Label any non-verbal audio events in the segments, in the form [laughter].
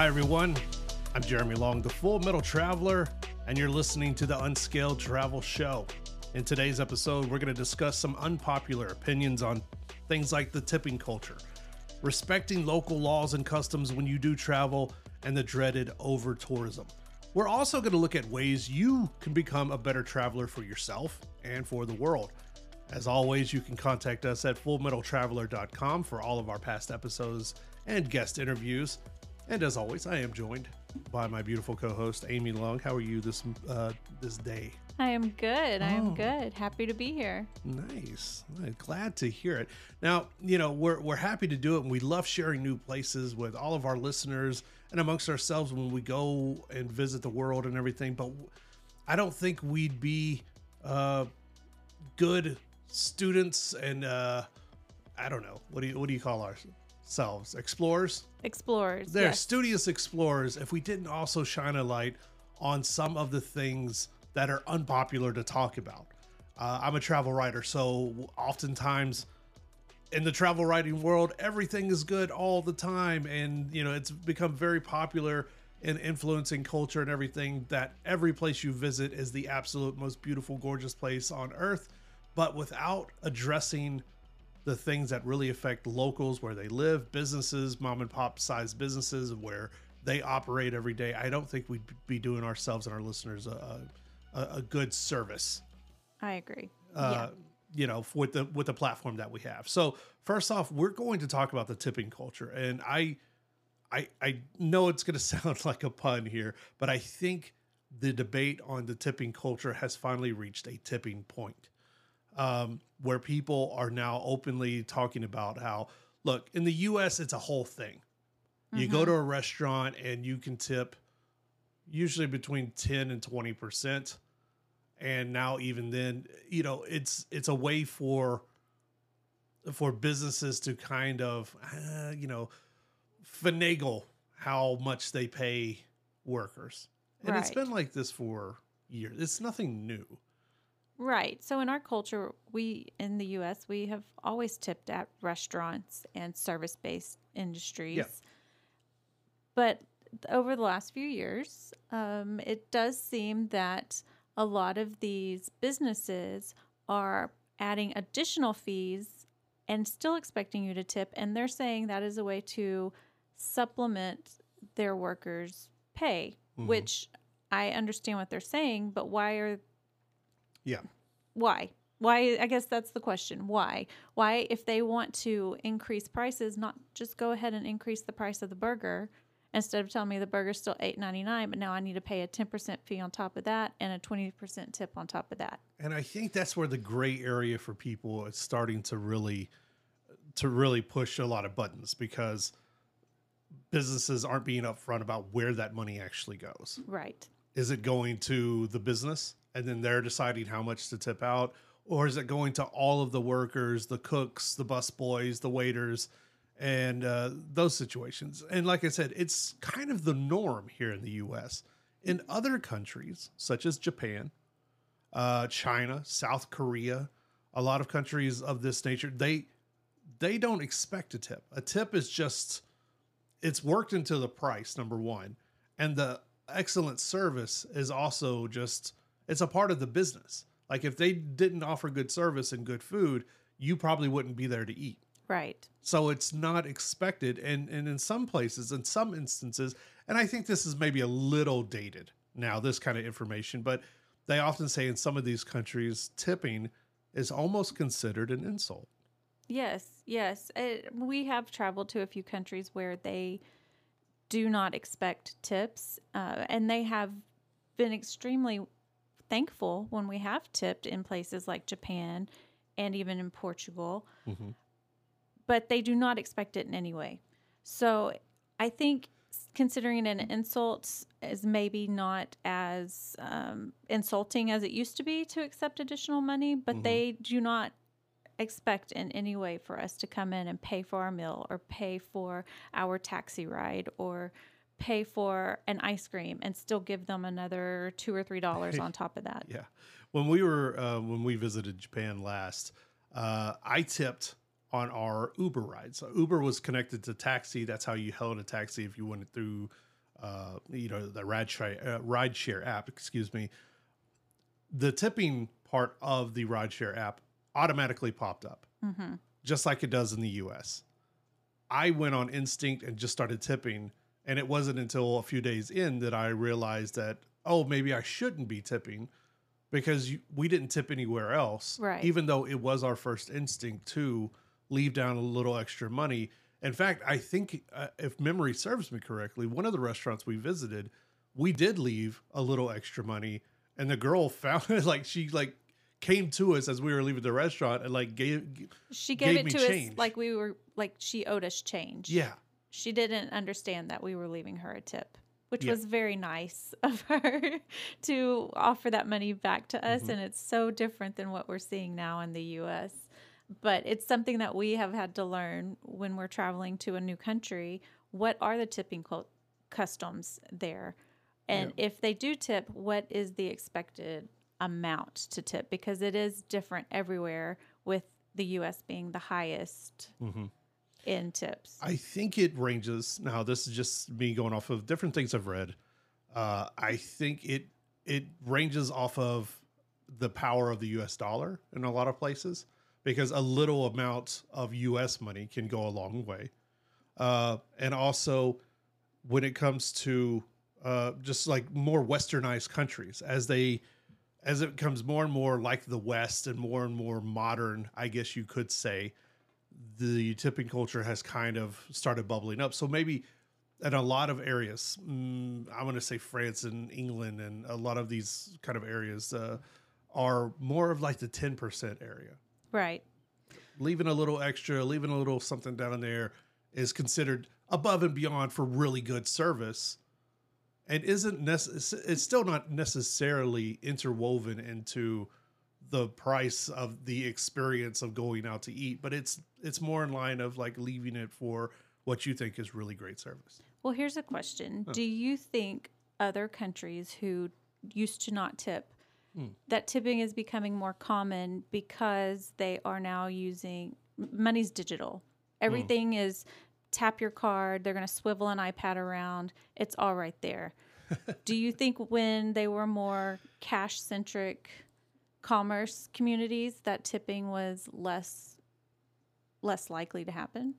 Hi, everyone. I'm Jeremy Long, the Full Metal Traveler, and you're listening to the Unscaled Travel Show. In today's episode, we're going to discuss some unpopular opinions on things like the tipping culture, respecting local laws and customs when you do travel, and the dreaded over tourism. We're also going to look at ways you can become a better traveler for yourself and for the world. As always, you can contact us at fullmetaltraveler.com for all of our past episodes and guest interviews. And as always, I am joined by my beautiful co-host Amy Long. How are you this uh, this day? I am good. I Oh. am good. Happy to be here. Nice. I'm glad to hear it. Now, you know, we're, we're happy to do it and we love sharing new places with all of our listeners and amongst ourselves when we go and visit the world and everything. But I don't think we'd be uh, good students and uh, I don't know. What do you what do you call ourselves? Explorers? Explorers. They're yes. studious explorers if we didn't also shine a light on some of the things that are unpopular to talk about. Uh, I'm a travel writer, so oftentimes in the travel writing world, everything is good all the time. And, you know, it's become very popular in influencing culture and everything that every place you visit is the absolute most beautiful, gorgeous place on earth. But without addressing the things that really affect locals where they live, businesses, mom and pop size businesses where they operate every day. I don't think we'd be doing ourselves and our listeners a, a, a good service. I agree. Uh, You know, with the with the platform that we have. So first off, we're going to talk about the tipping culture, and I, I, I know it's going [laughs] to sound like a pun here, but I think the debate on the tipping culture has finally reached a tipping point um, where people are now openly talking about how, look, in the US, it's a whole thing. You go to a restaurant and you can tip usually between 10 and 20%. And now even then, you know, it's it's a way for for businesses to kind of uh, you know finagle how much they pay workers. And it's been like this for years. It's nothing new. Right. So in our culture, we in the US, we have always tipped at restaurants and service-based industries. Yeah. But over the last few years, um, it does seem that a lot of these businesses are adding additional fees and still expecting you to tip. And they're saying that is a way to supplement their workers' pay, which I understand what they're saying, but why are Yeah. why? Why i guess that's the question. Why? Why if they want to increase prices not just go ahead and increase the price of the burger instead of telling me the burger's still $8.99 but now i need to pay a 10% fee on top of that and a 20% tip on top of that. And I think that's where the gray area for people is starting to really to really push a lot of buttons because businesses aren't being upfront about where that money actually goes. right. Is it going to the business and then they're deciding how much to tip out or is it going to all of the workers, the cooks, the bus boys, the waiters and uh, those situations? And like I said, it's kind of the norm here in the US. In other countries such as Japan, uh, China, South Korea, a lot of countries of this nature, they they don't expect a tip. A tip is just it's worked into the price, number one. And the excellent service is also just it's a part of the business. Like if they didn't offer good service and good food, you probably wouldn't be there to eat. right So it's not expected. And and in some places, in some instances, and I think this is maybe a little dated now, this kind of information, but they often say in some of these countries, tipping is almost considered an insult. Yes, yes. It, we have traveled to a few countries where they do not expect tips, uh, and they have been extremely thankful when we have tipped in places like Japan and even in Portugal. But they do not expect it in any way. So I think considering an insult is maybe not as um, insulting as it used to be to accept additional money, but they do not expect in any way for us to come in and pay for our meal or pay for our taxi ride or pay for an ice cream and still give them another two or three dollars [laughs] on top of that. Yeah. When we were uh, when we visited Japan last, uh, I tipped on our Uber ride. So Uber was connected to taxi. That's how you held a taxi if you went through uh, you know, the ride share, uh, ride share app, excuse me, the tipping part of the ride share app automatically popped up, Mm-hmm. just like it does in the US. I went on instinct and just started tipping. And it wasn't until a few days in that I realized that, oh, maybe I shouldn't be tipping because you, we didn't tip anywhere else. Right. Even though it was our first instinct to leave down a little extra money. In fact, I think uh, if memory serves me correctly, one of the restaurants we visited, we did leave a little extra money, and the girl [laughs] found it like she like came to us as we were leaving the restaurant and like gave She gave, Gave it to change. us like we were like she owed us change. yeah She didn't understand that we were leaving her a tip, which Yeah. was very nice [laughs] of her to offer that money back to us. Mhm. And it's so different than what we're seeing now in the US. But it's something that we have had to learn when we're traveling to a new country. What are the tipping customs there? And if they do tip, what is the expected amount to tip? Because it is different everywhere, with the US being the highest hmm in tips. I think it ranges. Now, this is just me going off of different things I've read. Uh, I think it it ranges off of the power of the U.S. dollar in a lot of places because a little amount of U.S. money can go a long way, uh, and also when it comes to uh, just like more westernized countries as they as it becomes more and more like the West and more and more modern, I guess you could say, the tipping culture has kind of started bubbling up. So maybe in a lot of areas, mm, I'm going to say France and England and a lot of these kind of areas uh, are more of like the 10% area. Right. Leaving a little extra, leaving a little something down there is considered above and beyond for really good service and isn't necess- it's still not necessarily interwoven into the price of the experience of going out to eat but it's it's more in line of like leaving it for what you think is really great service Well, here's a question. Do you think other countries who used to not tip, Hmm. that tipping is becoming more common because they are now using money's digital? Everything is tap your card, they're going to swivel an iPad around, it's all right there. [laughs] Do you think when they were more cash centric commerce communities that tipping was less less likely to happen?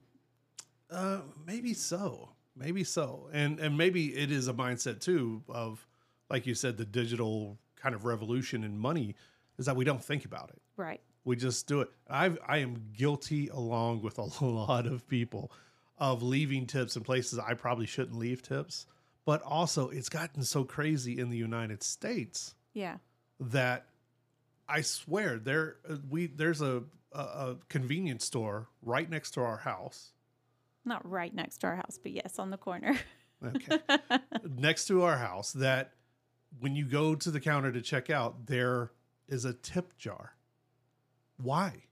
Uh, maybe so. Maybe so. And and maybe it is a mindset too of, like you said, the digital kind of revolution in money is that we don't think about it. Right. We just do it. I've I am guilty along with a [laughs] lot of people of leaving tips in places I probably shouldn't leave tips. But also it's gotten so crazy in the United States Yeah. that I swear there uh, we there's a, a a convenience store right next to our house Not right next to our house, but yes, on the corner. [laughs] Okay. Next to our house, that when you go to the counter to check out, there is a tip jar. Why?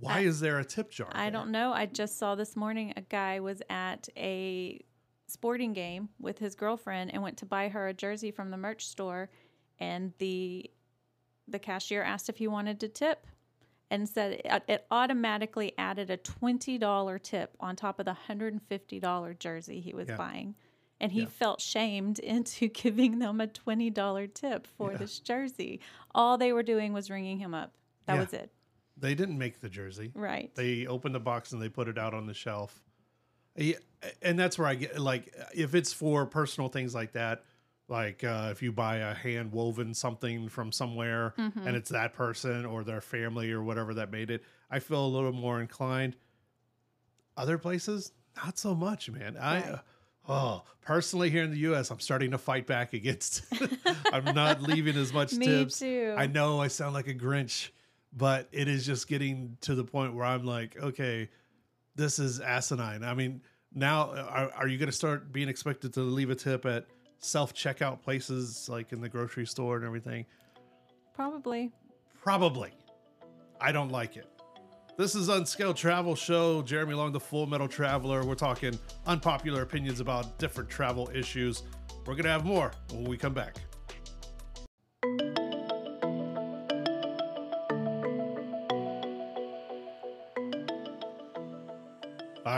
Why I- is there a tip jar? I there? don't know. I just saw this morning a guy was at a sporting game with his girlfriend and went to buy her a jersey from the merch store and the the cashier asked if he wanted to tip and said it, uh, it automatically added a $20 tip on top of the $150 jersey he was Yeah. buying and he Yeah. felt shamed [laughs] into giving them a $20 tip for Yeah. this jersey all they were doing was ringing him up that was it They didn't make the jersey. right They opened the box and they put it out on the shelf. And that's where I get like if it's for personal things like that, like uh, if you buy a hand woven something from somewhere Mm-hmm. and it's that person or their family or whatever that made it, I feel a little more inclined. Other places, not so much, man. I uh, oh personally here in the U.S., I'm starting to fight back against. [laughs] I'm not [laughs] leaving as much Me tips. too. I know I sound like a Grinch, but it is just getting to the point where I'm like, okay, this is asinine. I mean, now are, are you going to start being expected to leave a tip at self checkout places like in the grocery store and everything? Probably. Probably. I don't like it. This is Unscaled Travel Show. Jeremy Long, the Full Metal Traveler. We're talking unpopular opinions about different travel issues. We're going to have more when we come back.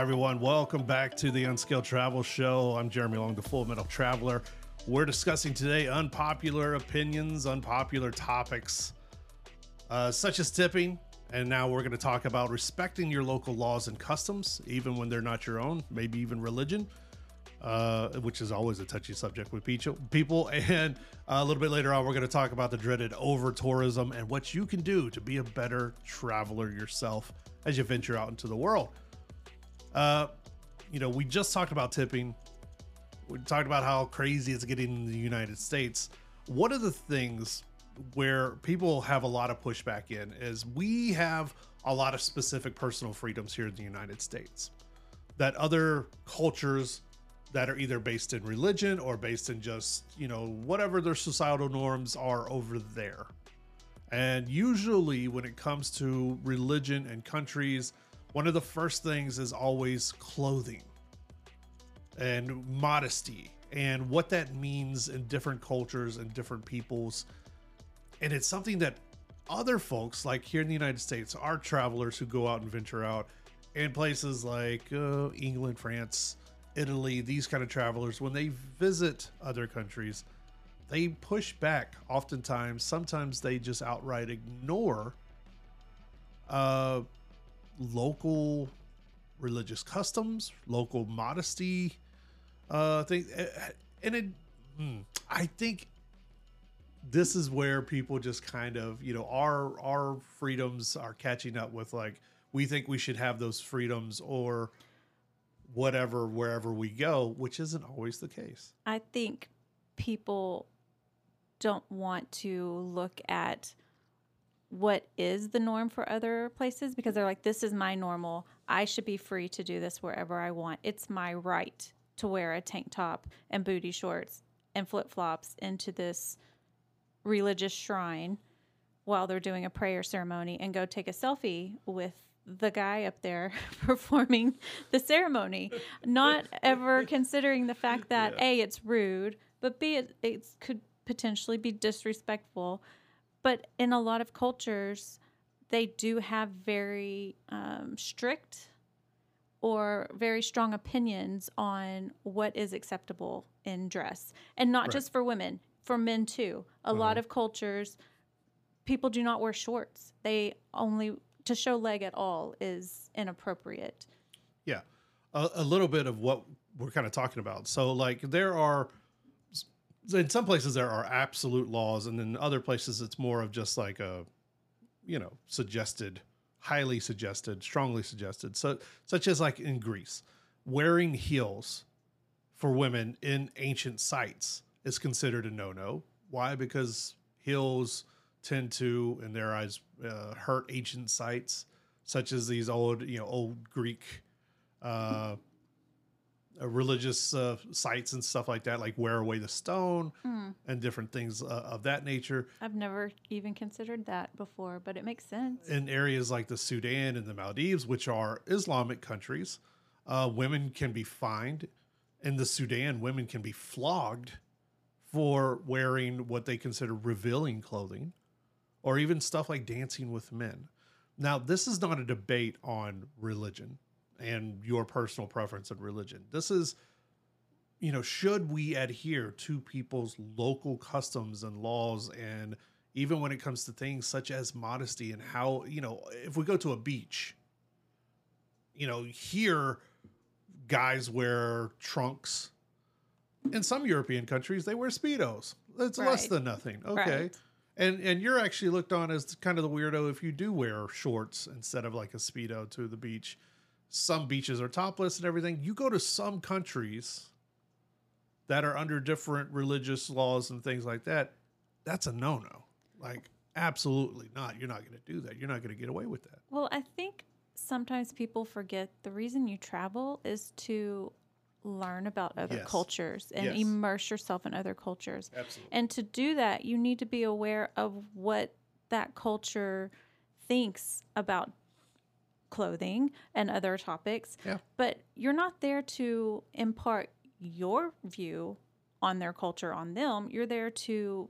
Everyone. Welcome back to the Unscaled Travel Show. I'm Jeremy Long, the Full Metal Traveler. We're discussing today unpopular opinions, unpopular topics, uh, such as tipping. And now we're going to talk about respecting your local laws and customs, even when they're not your own, maybe even religion, uh, which is always a touchy subject with people. [laughs] And a little bit later on, we're going to talk about the dreaded over tourism and what you can do to be a better traveler yourself as you venture out into the world. Uh, you know, we just talked about tipping. We talked about how crazy it's getting in the United States. One of the things where people have a lot of pushback in is we have a lot of specific personal freedoms here in the United States that other cultures that are either based in religion or based in just, you know, whatever their societal norms are over there. And usually when it comes to religion and countries, one of the first things is always clothing and modesty and what that means in different cultures and different peoples. And it's something that other folks, like here in the United States, our travelers who go out and venture out in places like uh, England, France, Italy, these kind of travelers, when they visit other countries, they push back oftentimes. Sometimes they just outright ignore uh, local religious customs, local modesty, uh, thing, and it. Hmm, I think this is where people just kind of, you know, our our freedoms are catching up with like we think we should have those freedoms or whatever wherever we go, which isn't always the case. I think people don't want to look at what is the norm for other places because they're like, this is my normal. I should be free to do this wherever I want. It's my right to wear a tank top and booty shorts and flip flops into this religious shrine while they're doing a prayer ceremony and go take a selfie with the guy up there [laughs] performing the ceremony, not ever [laughs] considering the fact that yeah. A, it's rude, but B, it, it could potentially be disrespectful but in a lot of cultures, they do have very um, strict or very strong opinions on what is acceptable in dress. And not right. just for women, for men too. A uh-huh. lot of cultures, people do not wear shorts. They only, to show leg at all is inappropriate. Yeah. A, a little bit of what we're kind of talking about. So, like, there are in some places there are absolute laws, and in other places it's more of just like a, you know, suggested, highly suggested, strongly suggested. So such as like in Greece, wearing heels for women in ancient sites is considered a no-no. Why? Because heels tend to, in their eyes, uh, hurt ancient sites, such as these old, you know, old Greek. Uh, uh, religious uh, sites and stuff like that, like Wear Away the Stone mm. and different things uh, of that nature. I've never even considered that before, but it makes sense. In areas like the Sudan and the Maldives, which are Islamic countries, uh, women can be fined. In the Sudan, women can be flogged for wearing what they consider revealing clothing or even stuff like dancing with men. Now, this is not a debate on religion and your personal preference of religion. This is, you know, should we adhere to people's local customs and laws and even when it comes to things such as modesty and how, you know, if we go to a beach, you know, here guys wear trunks. In some European countries, they wear speedos. It's right. less than nothing. Okay. Right. And and you're actually looked on as kind of the weirdo if you do wear shorts instead of like a speedo to the beach some beaches are topless and everything. You go to some countries that are under different religious laws and things like that, that's a no no. Like, absolutely not. You're not going to do that. You're not going to get away with that. Well, I think sometimes people forget the reason you travel is to learn about other yes. cultures and yes. immerse yourself in other cultures. Absolutely. And to do that, you need to be aware of what that culture thinks about clothing and other topics. Yeah. But you're not there to impart your view on their culture on them. You're there to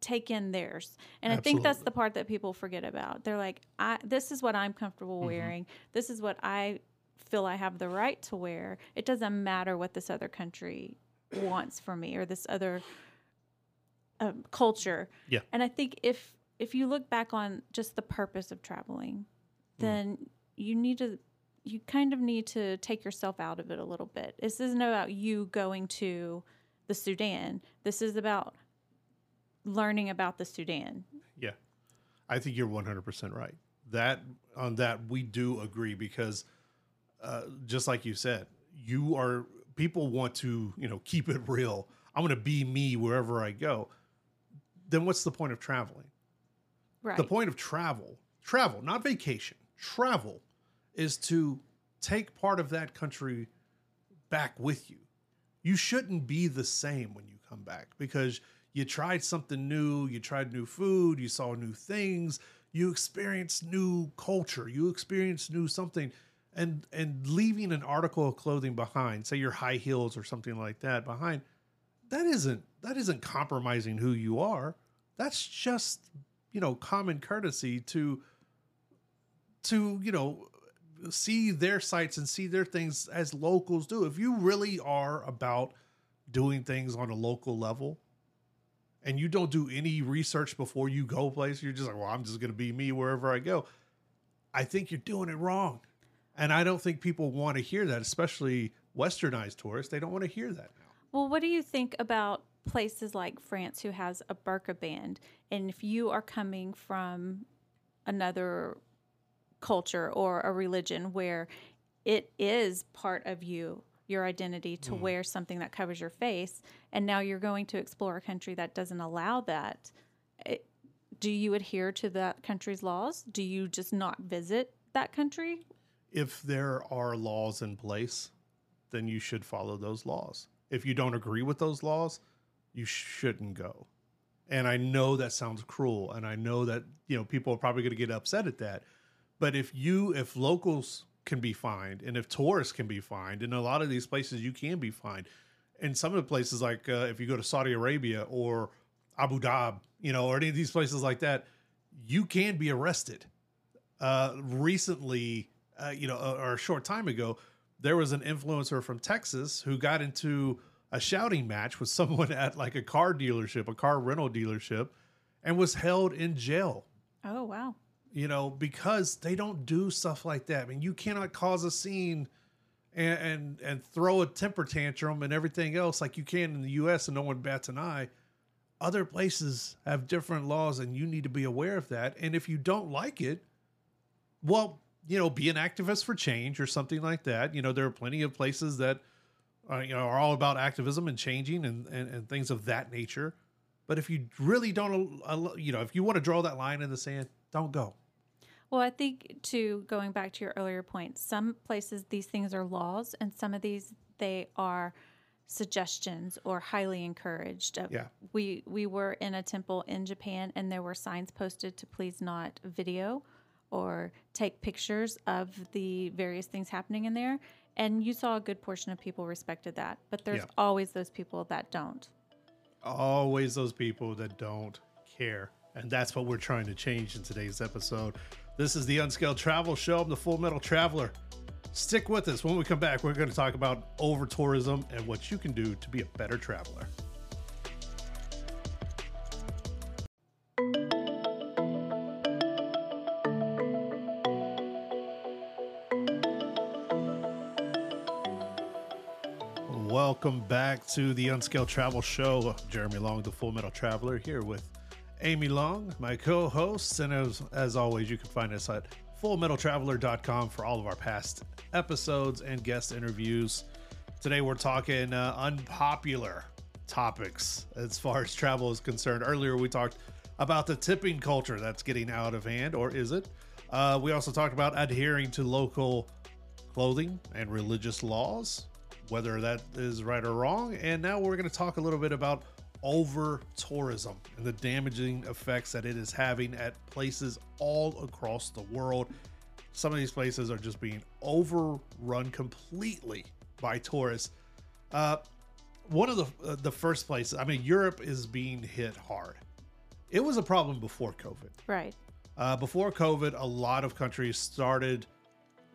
take in theirs. And Absolutely. I think that's the part that people forget about. They're like, I this is what I'm comfortable mm-hmm. wearing. This is what I feel I have the right to wear. It doesn't matter what this other country wants from me or this other um, culture. Yeah. And I think if if you look back on just the purpose of traveling, then you need to you kind of need to take yourself out of it a little bit. This isn't about you going to the Sudan. This is about learning about the Sudan. Yeah. I think you're 100% right. That on that we do agree because uh, just like you said, you are people want to, you know, keep it real. I'm going to be me wherever I go. Then what's the point of traveling? Right. The point of travel, travel, not vacation, travel is to take part of that country back with you. You shouldn't be the same when you come back because you tried something new, you tried new food, you saw new things, you experienced new culture, you experienced new something and and leaving an article of clothing behind, say your high heels or something like that behind, that isn't that isn't compromising who you are. That's just, you know, common courtesy to to, you know, see their sites and see their things as locals do. If you really are about doing things on a local level and you don't do any research before you go place, you're just like, well, I'm just going to be me wherever I go. I think you're doing it wrong. And I don't think people want to hear that, especially westernized tourists. They don't want to hear that now. Well, what do you think about places like France who has a burqa band? And if you are coming from another culture or a religion where it is part of you, your identity, to mm. wear something that covers your face, and now you're going to explore a country that doesn't allow that, it, do you adhere to that country's laws? Do you just not visit that country? If there are laws in place, then you should follow those laws. If you don't agree with those laws, you shouldn't go. And I know that sounds cruel, and I know that you know people are probably going to get upset at that. But if you, if locals can be fined, and if tourists can be fined, in a lot of these places you can be fined. And some of the places, like uh, if you go to Saudi Arabia or Abu Dhabi, you know, or any of these places like that, you can be arrested. Uh, recently, uh, you know, or a short time ago, there was an influencer from Texas who got into a shouting match with [laughs] someone at like a car dealership, a car rental dealership, and was held in jail Oh, wow. You know, because they don't do stuff like that. I mean, you cannot cause a scene and and, and throw a temper tantrum and everything else like you can in the U.S. and no one bats an eye. Other places have different laws, and you need to be aware of that. And if you don't like it, well, you know, be an activist for change or something like that. You know, there are plenty of places that uh, you know are all about activism and changing and, and and things of that nature. But if you really don't, you know, if you want to draw that line in the sand, don't go. Well, I think to going back to your earlier point, some places these things are laws, and some of these they are suggestions or highly encouraged. Uh, Yeah. we we were in a temple in Japan, and there were signs posted to please not video or take pictures of the various things happening in there. And you saw a good portion of people respected that, but there's Yeah. always those people that don't. always those people that don't care. And that's what we're trying to change in today's episode. This is the Unscaled Travel Show. I'm the Full Metal Traveler. Stick with us. When we come back, we're going to talk about over tourism and what you can do to be a better traveler. Welcome back to the Unscaled Travel Show. Jeremy Long, the Full Metal Traveler, here with Amy Long, my co-host, and as, as always, you can find us at fullmetaltraveler.com for all of our past episodes and guest interviews. Today, we're talking uh, unpopular topics as far as travel is concerned. Earlier, we talked about the tipping culture that's getting out of hand, or is it? Uh, we also talked about adhering to local clothing and religious laws, whether that is right or wrong. And now we're going to talk a little bit about over tourism and the damaging effects that it is having at places all across the world. Some of these places are just being overrun completely by tourists. Uh, one of the uh, the first places, I mean, Europe is being hit hard. It was a problem before COVID. Right. Uh, before COVID, a lot of countries started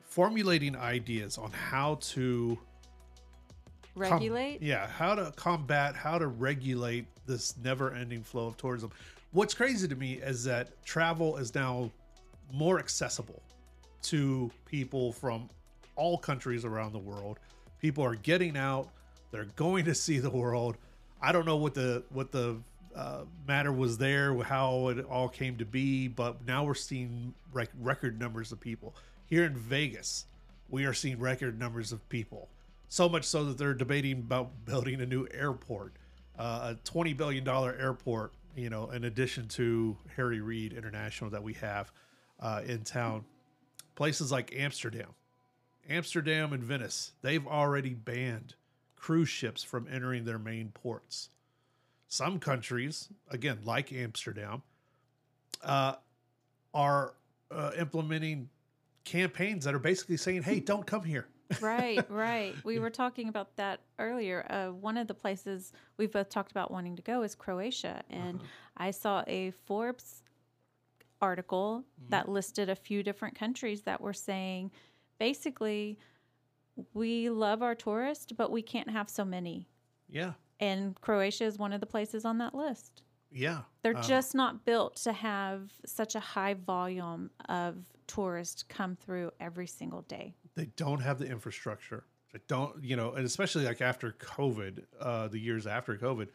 formulating ideas on how to com- Regulate. yeah, how to combat, how to regulate this never-ending flow of tourism. What's crazy to me is that travel is now more accessible to people from all countries around the world. People are getting out; they're going to see the world. I don't know what the what the uh, matter was there, how it all came to be, but now we're seeing rec- record numbers of people here in Vegas. We are seeing record numbers of people, so much so that they're debating about [laughs] building a new airport, uh, a twenty billion dollar airport. You know, in addition to Harry Reid International that we have uh, in town, places like Amsterdam, Amsterdam and Venice, they've already banned cruise ships from entering their main ports. Some countries, again, like Amsterdam, uh, are uh, implementing campaigns that are basically saying, hey, don't come here. Right, [laughs] right. We were talking about that earlier. Uh, one of the places we've both talked about wanting to go is Croatia, and I saw a Forbes article that listed a few different countries that were saying basically we love our tourists, but we can't have so many. Yeah. And Croatia is one of the places on that list. Yeah. They're Uh, just not built to have such a high volume of tourists come through every single day. They don't have the infrastructure. They don't, you know, and especially like after COVID, uh, the years after COVID,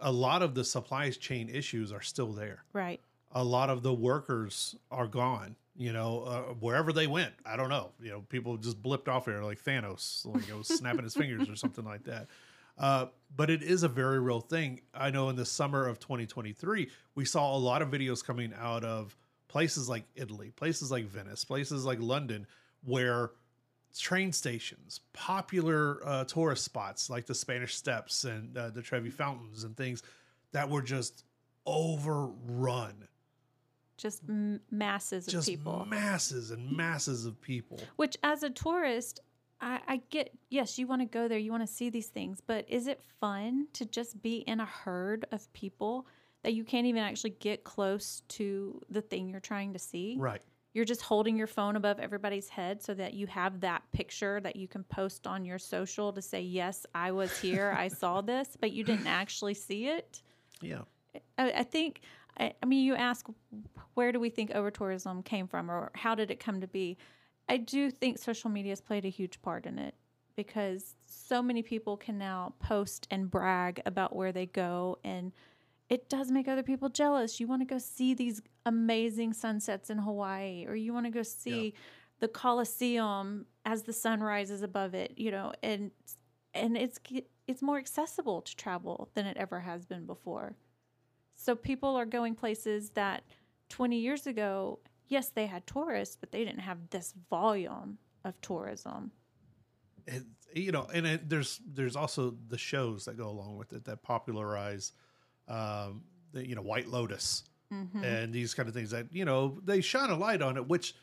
a lot of the supply chain issues are still there. Right. a lot of the workers are gone. You know, uh, wherever they went, I don't know. You know, people just blipped off there like Thanos, like it was [laughs] snapping his fingers or something like that. Uh, but it is a very real thing. I know in the summer of 2023, we saw a lot of videos coming out of places like Italy, places like Venice, places like London, where train stations, popular uh, tourist spots like the Spanish Steps and uh, the Trevi Fountains and things that were just overrun. Just m- masses of Just people. masses and masses of people. Which, as a tourist, I, I get, yes, you want to go there, you want to see these things, but is it fun to just be in a herd of people that you can't even actually get close to the thing you're trying to see? Right. You're just holding your phone above everybody's head so that you have that picture that you can post on your social to say, yes, I was here, I saw [laughs] this, but you didn't actually see it. Yeah. I, I think, I, I mean, you ask, where do we think over tourism came from or how did it come to be? I do think social media has played a huge part in it because so many people can now post and brag about where they go and it does make other people jealous. You want to go see these amazing sunsets in Hawaii or you want to go see the Colosseum as the sun rises above it, you know, and and it's it's more accessible to travel than it ever has been before. So people are going places that 20 years ago, yes, they had tourists, but they didn't have this volume of tourism. it, you know, and it, there's there's also the shows that go along with it that popularize, um, the, you know, White Lotus Mm-hmm. and these kind of things that you know they shine a light on it. Which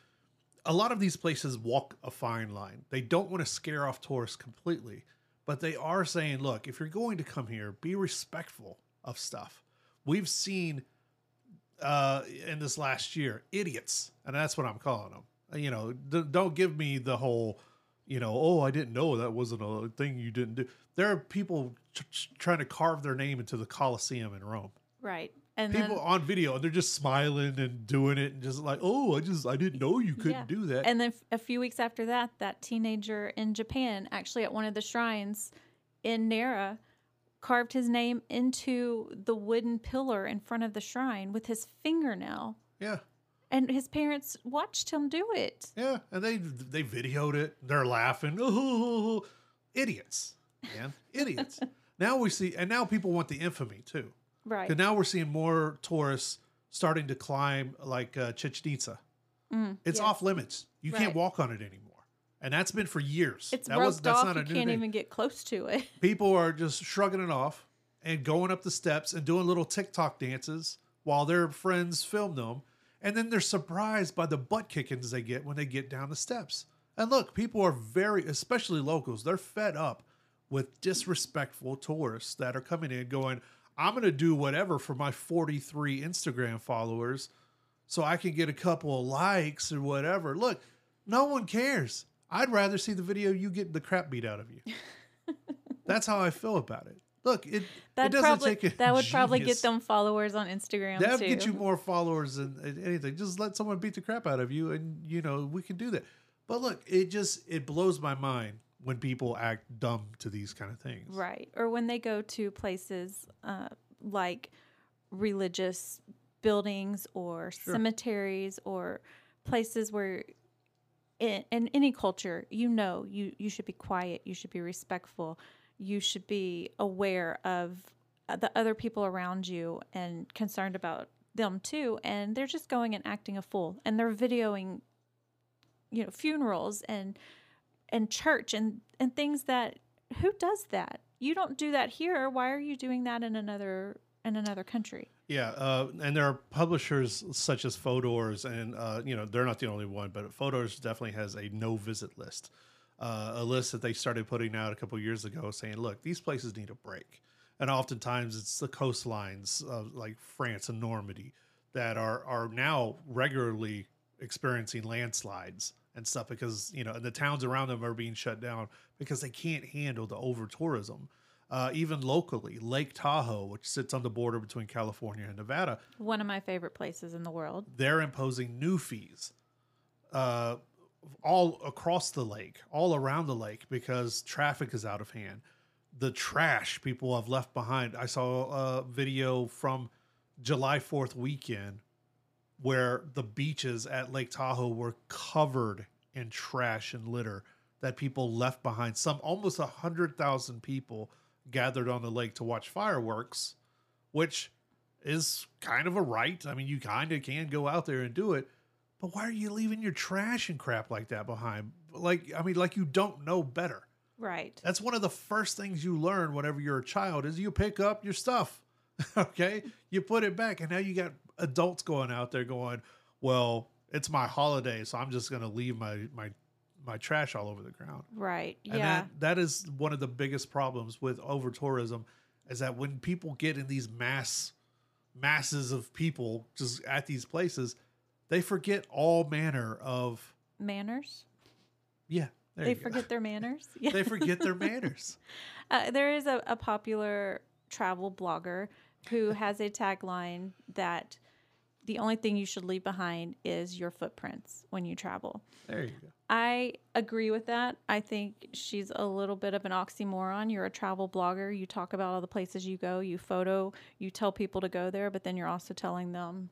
a lot of these places walk a fine line. They don't want to scare off tourists completely, but they are saying, look, if you're going to come here, be respectful of stuff. We've seen uh, in this last year idiots, and that's what I'm calling them. You know, d- don't give me the whole you know, oh, I didn't know that wasn't a thing you didn't do. There are people t- t- trying to carve their name into the Colosseum in Rome. Right. And People then, on video and they're just smiling and doing it and just like, oh, I just I didn't know you couldn't Yeah. do that. and then f- a few weeks after that, that teenager in Japan, actually at one of the shrines in Nara, carved his name into the wooden pillar in front of the shrine with his fingernail. yeah, And his parents watched him do it. yeah, and they they videoed it. They're laughing. Oh, idiots, man, [laughs] idiots. now we see, and now people want the infamy too. Right. Because now we're seeing more tourists starting to climb like uh, Chichen Itza. Mm, It's yes. off limits. You can't walk on it anymore, and that's been for years. It's that roped off. You new can't thing. even get close to it. [laughs] People are just shrugging it off and going up the steps and doing little TikTok dances while their friends film them, and then they're surprised by the butt kickings they get when they get down the steps. And look, people are very, especially locals, they're fed up with disrespectful tourists that are coming in going, I'm going to do whatever for my 43 Instagram followers so I can get a couple of likes or whatever. Look, No one cares. I'd rather see the video you get the crap beat out of you. [laughs] That's how I feel about it. Look, it, it That doesn't probably take a that would probably get them followers on Instagram That would get you more followers than than anything. Just let someone beat the crap out of you, and you know we can do that. But look, it just it blows my mind when people act dumb to these kind of things. Right. Or when they go to places uh, like religious buildings or Sure. cemeteries or places where in, in any culture, you know, you, you should be quiet, you should be respectful, you should be aware of uh, the other people around you and concerned about them too. And they're just going and acting a fool and they're videoing, you know, funerals and and church and and things that who does that? You don't do that here. Why are you doing that in another in another country? Yeah, uh, and there are publishers such as Fodor's, and uh, you know they're not the only one, but Fodor's definitely has a no visit list, uh, a list that they started putting out a couple years ago, saying, "Look, these places need a break." And oftentimes it's the coastlines of like France and Normandy that are are now regularly experiencing landslides and stuff because you know the towns around them are being shut down because they can't handle the over tourism. Uh, even locally, Lake Tahoe, which sits on the border between California and Nevada, One of my favorite places in the world. they're imposing new fees uh, all across the lake, all around the lake, because traffic is out of hand. The trash people have left behind. I saw a video from July 4th weekend where the beaches at Lake Tahoe were covered in trash and litter that people left behind. Some almost a hundred thousand people gathered on the lake to watch fireworks, which is kind of a right. I mean, you kind of can go out there and do it, but why are you leaving your trash and crap like that behind? Like, I mean, like you don't know better. Right. That's one of the first things you learn whenever you're a child is you pick up your stuff. [laughs] okay? You put it back and now you got adults going out there going, "Well, it's my holiday, so I'm just going to leave my my my trash all over the ground." Right. And yeah. that that is one of the biggest problems with over tourism is that when people get in these mass masses of people just at these places, they forget all manner of manners. yeah. [laughs] They forget their manners. Yeah. they forget their manners. [laughs] Uh, there is a, a popular travel blogger who has a tagline that the only thing you should leave behind is your footprints when you travel. There you go. I agree with that. I think she's a little bit of an oxymoron. You're a travel blogger. You talk about all the places you go, you photo, you tell people to go there, but then you're also telling them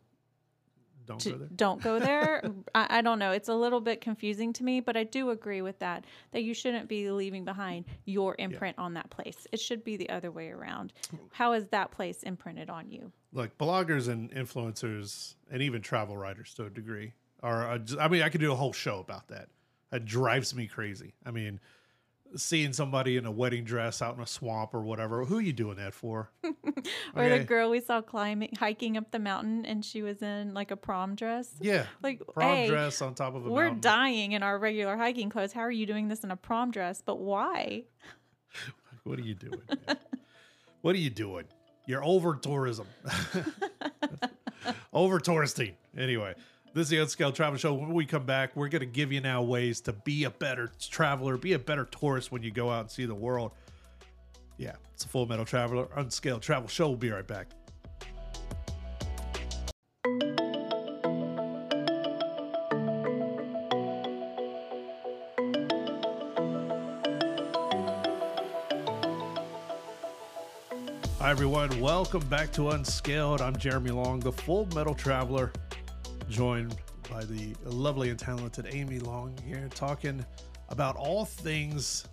Don't go there. don't go there. [laughs] I, I don't know. It's a little bit confusing to me, but I do agree with that. That you shouldn't be leaving behind your imprint on that place. It should be the other way around. How is that place imprinted on you? Look, bloggers and influencers, and even travel writers to a degree, are. uh, I mean, I could do a whole show about that. It drives me crazy. I mean, seeing somebody in a wedding dress out in a swamp or whatever. Who are you doing that for? [laughs] Or Okay. the girl we saw climbing, hiking up the mountain, and she was in like a prom dress. Yeah, Like, prom hey, dress on top of a we're mountain. dying in our regular hiking clothes. How are you doing this in a prom dress? But why? [laughs] What are you doing? what are you doing? You're over tourism. [laughs] over touristing. Anyway, this is the Unscaled Travel Show. When we come back, we're going to give you now ways to be a better traveler, be a better tourist when you go out and see the world. Yeah, it's a Full Metal Traveler Unscaled Travel Show. We'll be right back. Hi, everyone. Welcome back to Unscaled. I'm Jeremy Long, the Full Metal Traveler, joined by the lovely and talented Amy Long here, talking about all things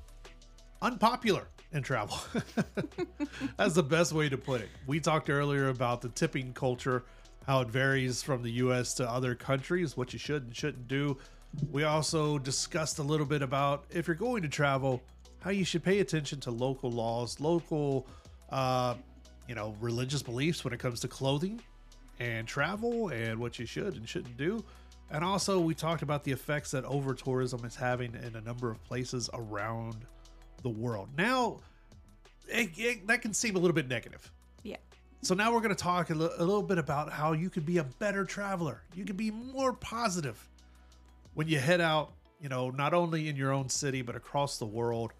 unpopular in travel. [laughs] That's the best way to put it. We talked earlier about the tipping culture, how it varies from the US to other countries, what you should and shouldn't do. We also discussed a little bit about if you're going to travel, how you should pay attention to local laws, local, uh, you know, religious beliefs when it comes to clothing and travel and what you should and shouldn't do. And also, we talked about the effects that over tourism is having in a number of places around the world. Now, it, it- that can seem a little bit negative. Yeah. So now we're going to talk a little bit about how you can be a better traveler. You can be more positive when you head out you know, not only in your own city but across the world,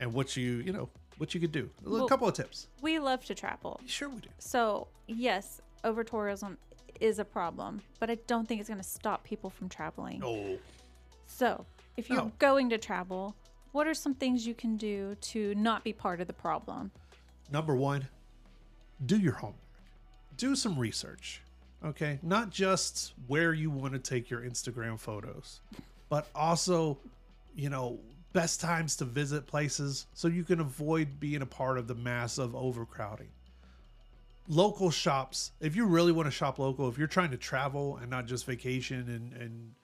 and what you you know what you could do. A Well- couple of tips. We love to travel. Sure, we do. So, yes, over tourism is a problem, but I don't think it's going to stop people from traveling. Oh, So, if you're Oh. going to travel, what are some things you can do to not be part of the problem? number one, do your homework. Do some research. Okay, not just where you want to take your Instagram photos, but also, you know, best times to visit places so you can avoid being a part of the massive overcrowding. Local shops, if you really want to shop local, if you're trying to travel and not just vacation and, and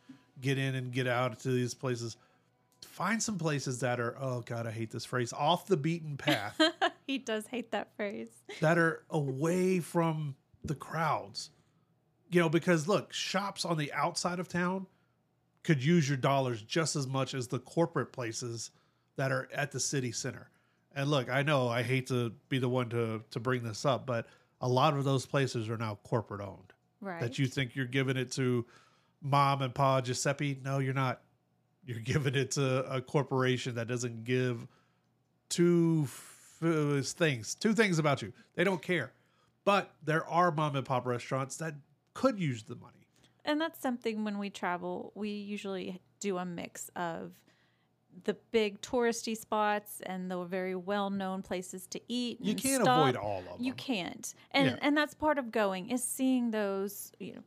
get in and get out to these places, find some places that are, oh God, I hate this phrase, off the beaten [laughs] path he does hate that phrase. that are away from the crowds. You know, because look, shops on the outside of town could use your dollars just as much as the corporate places that are at the city center. And look, I know I hate to be the one to to bring this up, but a lot of those places are now corporate owned. Right. That you think you're giving it to mom and pa Giuseppe. No, you're not. You're [laughs] giving it to a corporation that doesn't give two f- things, two things about you. They don't care. But there are mom and pop restaurants that could use the money. And that's something when we travel, we usually do a mix of the big touristy spots and the very well known places to eat. You can't stop. avoid all of them. You can't. And Yeah. and that's part of going is seeing those, you know,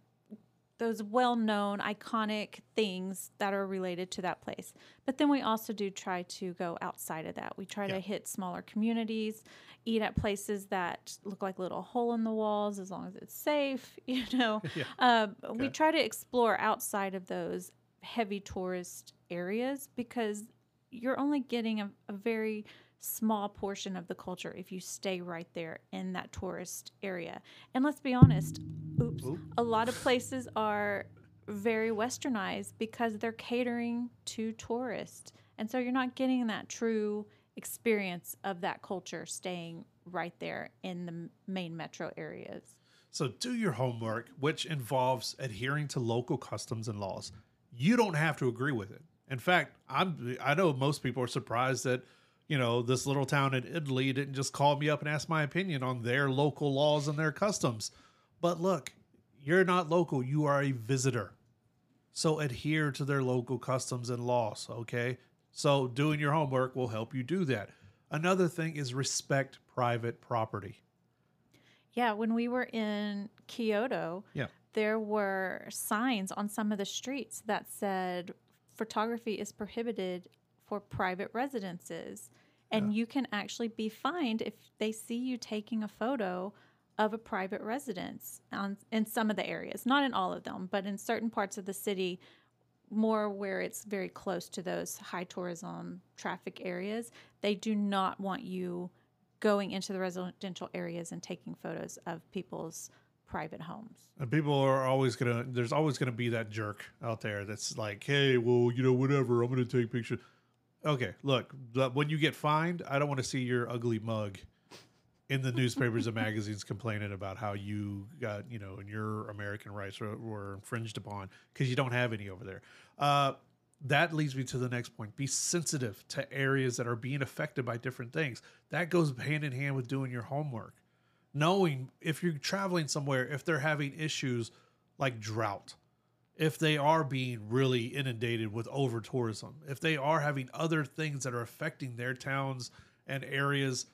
those well-known iconic things that are related to that place. But then we also do try to go outside of that. We try Yeah. to hit smaller communities, eat at places that look like little hole in the walls as long as it's safe, [laughs] you know. [laughs] Yeah. Um, We try to explore outside of those heavy tourist areas because you're only getting a, a very small portion of the culture if you stay right there in that tourist area. And let's be honest, oops, Oop. a lot of places are very westernized because they're catering to tourists. And so you're not getting that true experience of that culture staying right there in the main metro areas. So do your homework, which involves adhering to local customs and laws. You don't have to agree with it. In fact, I'm I know most people are surprised that, you know, this little town in Italy didn't just call me up and ask my opinion on their local laws and their customs. But look, you're not local, you are a visitor. So adhere to their local customs and laws, okay? So doing your homework will help you do that. Another thing is respect private property. Yeah, when we were in Kyoto, Yeah. there were signs on some of the streets that said photography is prohibited for private residences. And you can actually be fined if they see you taking a photo of a private residence on, in some of the areas, not in all of them, but in certain parts of the city, more where it's very close to those high tourism traffic areas. They do not want you going into the residential areas and taking photos of people's private homes. And people are always gonna. There's always gonna be that jerk out there that's like, "Hey, well, you know, whatever. I'm gonna take pictures." Okay, look. When you get fined, I don't want to see your ugly mug in the newspapers and [laughs] magazines complaining about how you got, you know, and your American rights were, were infringed upon because you don't have any over there. Uh, that leads me to the next point. Be sensitive to areas that are being affected by different things. That goes hand in hand with doing your homework knowing if you're traveling somewhere, if they're having issues like drought, if they are being really inundated with over tourism, if they are having other things that are affecting their towns and areas,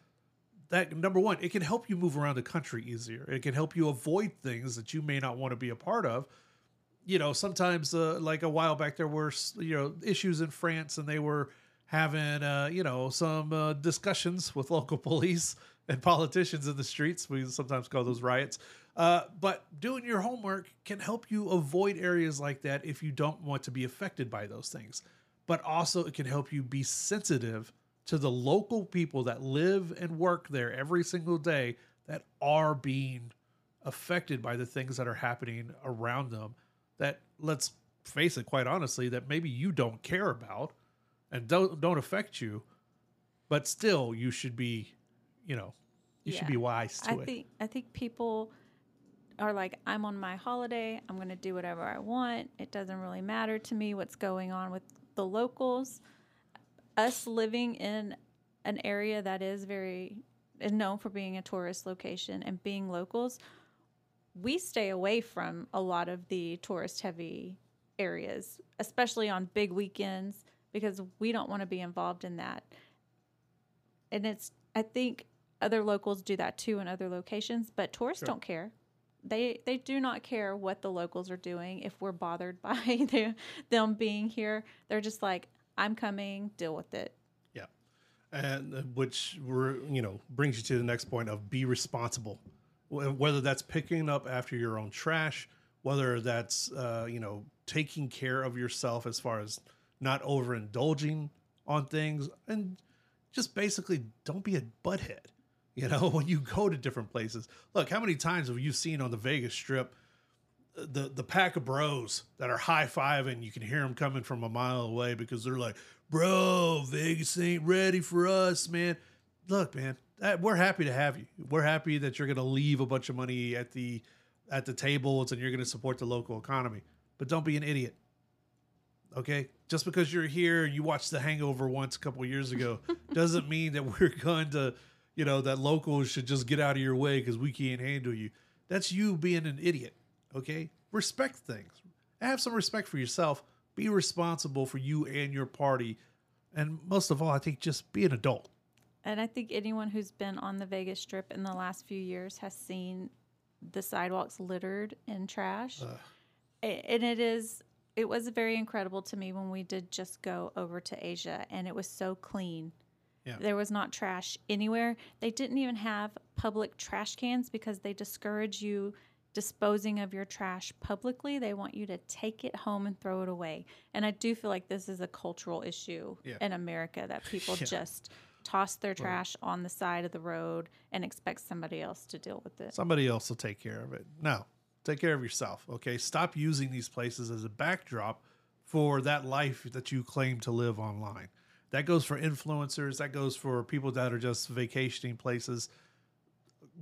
that number one, it can help you move around the country easier. It can help you avoid things that you may not want to be a part of. You know, sometimes, uh, like a while back, there were you know issues in France, and they were having uh, you know some uh, discussions with [laughs] local police and politicians in the streets. We sometimes call those riots. Uh, but doing your homework can help you avoid areas like that if you don't want to be affected by those things. But also, it can help you be sensitive to the local people that live and work there every single day that are being affected by the things that are happening around them. That, let's face it, quite honestly, that maybe you don't care about and don't don't affect you, but still you should be, you know, you should be wise to I it. think I think people are like, I'm on my holiday. I'm going to do whatever I want. It doesn't really matter to me what's going on with the locals. Us living in an area that is very is known for being a tourist location and being locals, we stay away from a lot of the tourist heavy areas, especially on big weekends, because we don't want to be involved in that. And it's, I think other locals do that too in other locations, but tourists Sure. don't care. They they do not care what the locals are doing if we're bothered [laughs] by the, them being here. They're just like, I'm coming, deal with it. Yeah, and uh, which we're you know brings you to the next point of be responsible, whether that's picking up after your own trash, whether that's uh, you know taking care of yourself as far as not overindulging on things, and just basically don't be a butthead. You know, [laughs] when you go to different places, look how many times have you seen on the Vegas Strip uh, the the pack of bros that are high fiving. You can hear them coming from a mile away because they're like, "Bro, Vegas ain't ready for us, man." Look, man, that, we're happy to have you. We're happy that you're going to leave a bunch of money at the at the tables and you're going to support the local economy. But don't be an idiot. Okay, just because you're here, you watched The Hangover once a couple years ago, [laughs] doesn't mean that we're [laughs] going to, you know, that locals should just get out of your way because we can't handle you. That's you being an idiot. Okay, respect things. Have some respect for yourself. Be responsible for you and your party, and most of all, I think just be an adult. And I think anyone who's been on the Vegas Strip in the last few years has seen the sidewalks littered in trash. Ugh. And it is, it was very incredible to me when we did just go over to Asia and it was so clean. Yeah. There was not trash anywhere. They didn't even have public trash cans because they discourage you disposing of your trash publicly. They want you to take it home and throw it away. And I do feel like this is a cultural issue Yeah. in America that people [laughs] Yeah. just toss their trash on the side of the road and expect somebody else to deal with it. Somebody else will take care of it. No, take care of yourself. Okay, stop using these places as a backdrop for that life that you claim to live online. That goes for influencers. That goes for people that are just vacationing places.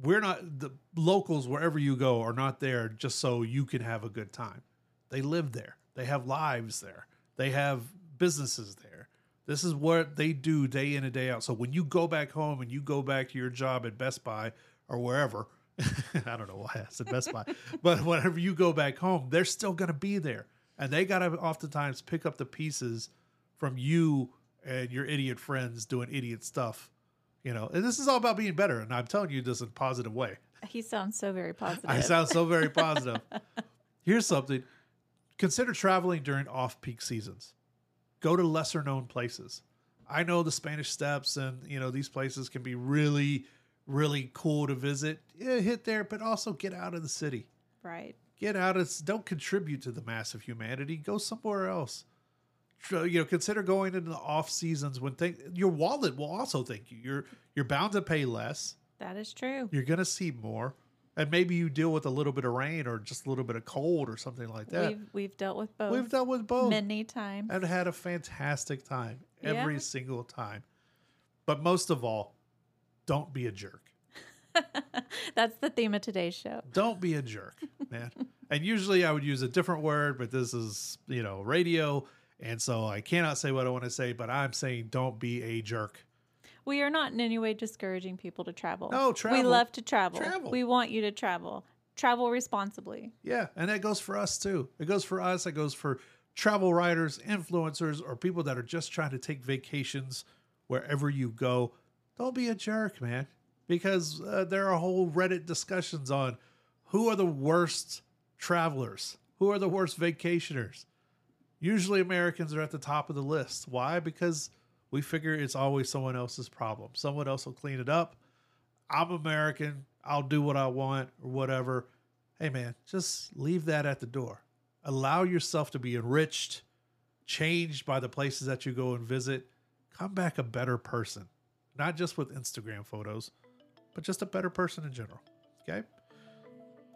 We're not the locals wherever you go are not there just so you can have a good time. They live there. They have lives there. They have businesses there. This is what they do day in and day out. So when you go back home and you go back to your job at Best Buy or wherever, [laughs] I don't know why I said Best Buy, [laughs] but whenever you go back home, they're still going to be there. And they got to oftentimes pick up the pieces from you and your idiot friends doing idiot stuff. You know, and this is all about being better. And I'm telling you this in a positive way. He sounds so very positive. I sound so very positive. [laughs] Here's something consider traveling during off peak seasons, go to lesser known places. I know the Spanish Steps and you know these places can be really, really cool to visit. Yeah, hit there, but also get out of the city. right. Get out of don't contribute to the mass of humanity. Go somewhere else. You know, consider going into the off seasons when thing, your wallet will also thank you. You're you're bound to pay less That is true. you're gonna see more and maybe you deal with a little bit of rain or just a little bit of cold or something like that We've we've dealt with both we've dealt with both many times. and had a fantastic time every Yeah. single time but most of all don't be a jerk [laughs] That's the theme of today's show. don't be a jerk man [laughs] and usually i would use a different word but this is you know radio and so i cannot say what i want to say but i'm saying don't be a jerk We are not in any way discouraging people to travel. No, travel. We love to travel. Travel. We want you to travel. Travel responsibly. Yeah, and that goes for us too. It goes for us. It goes for travel writers, influencers, or people that are just trying to take vacations wherever you go. Don't be a jerk, man, because uh, there are whole Reddit discussions on who are the worst travelers, who are the worst vacationers. Usually, Americans are at the top of the list. Why? Because we figure it's always someone else's problem. Someone else will clean it up. I'm American. I'll do what I want or whatever. Hey, man, just leave that at the door. Allow yourself to be enriched, changed by the places that you go and visit. Come back a better person, not just with Instagram photos, but just a better person in general. Okay?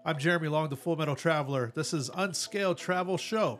I'm Jeremy Long, the Full Metal Traveler. This is Unscaled Travel Show.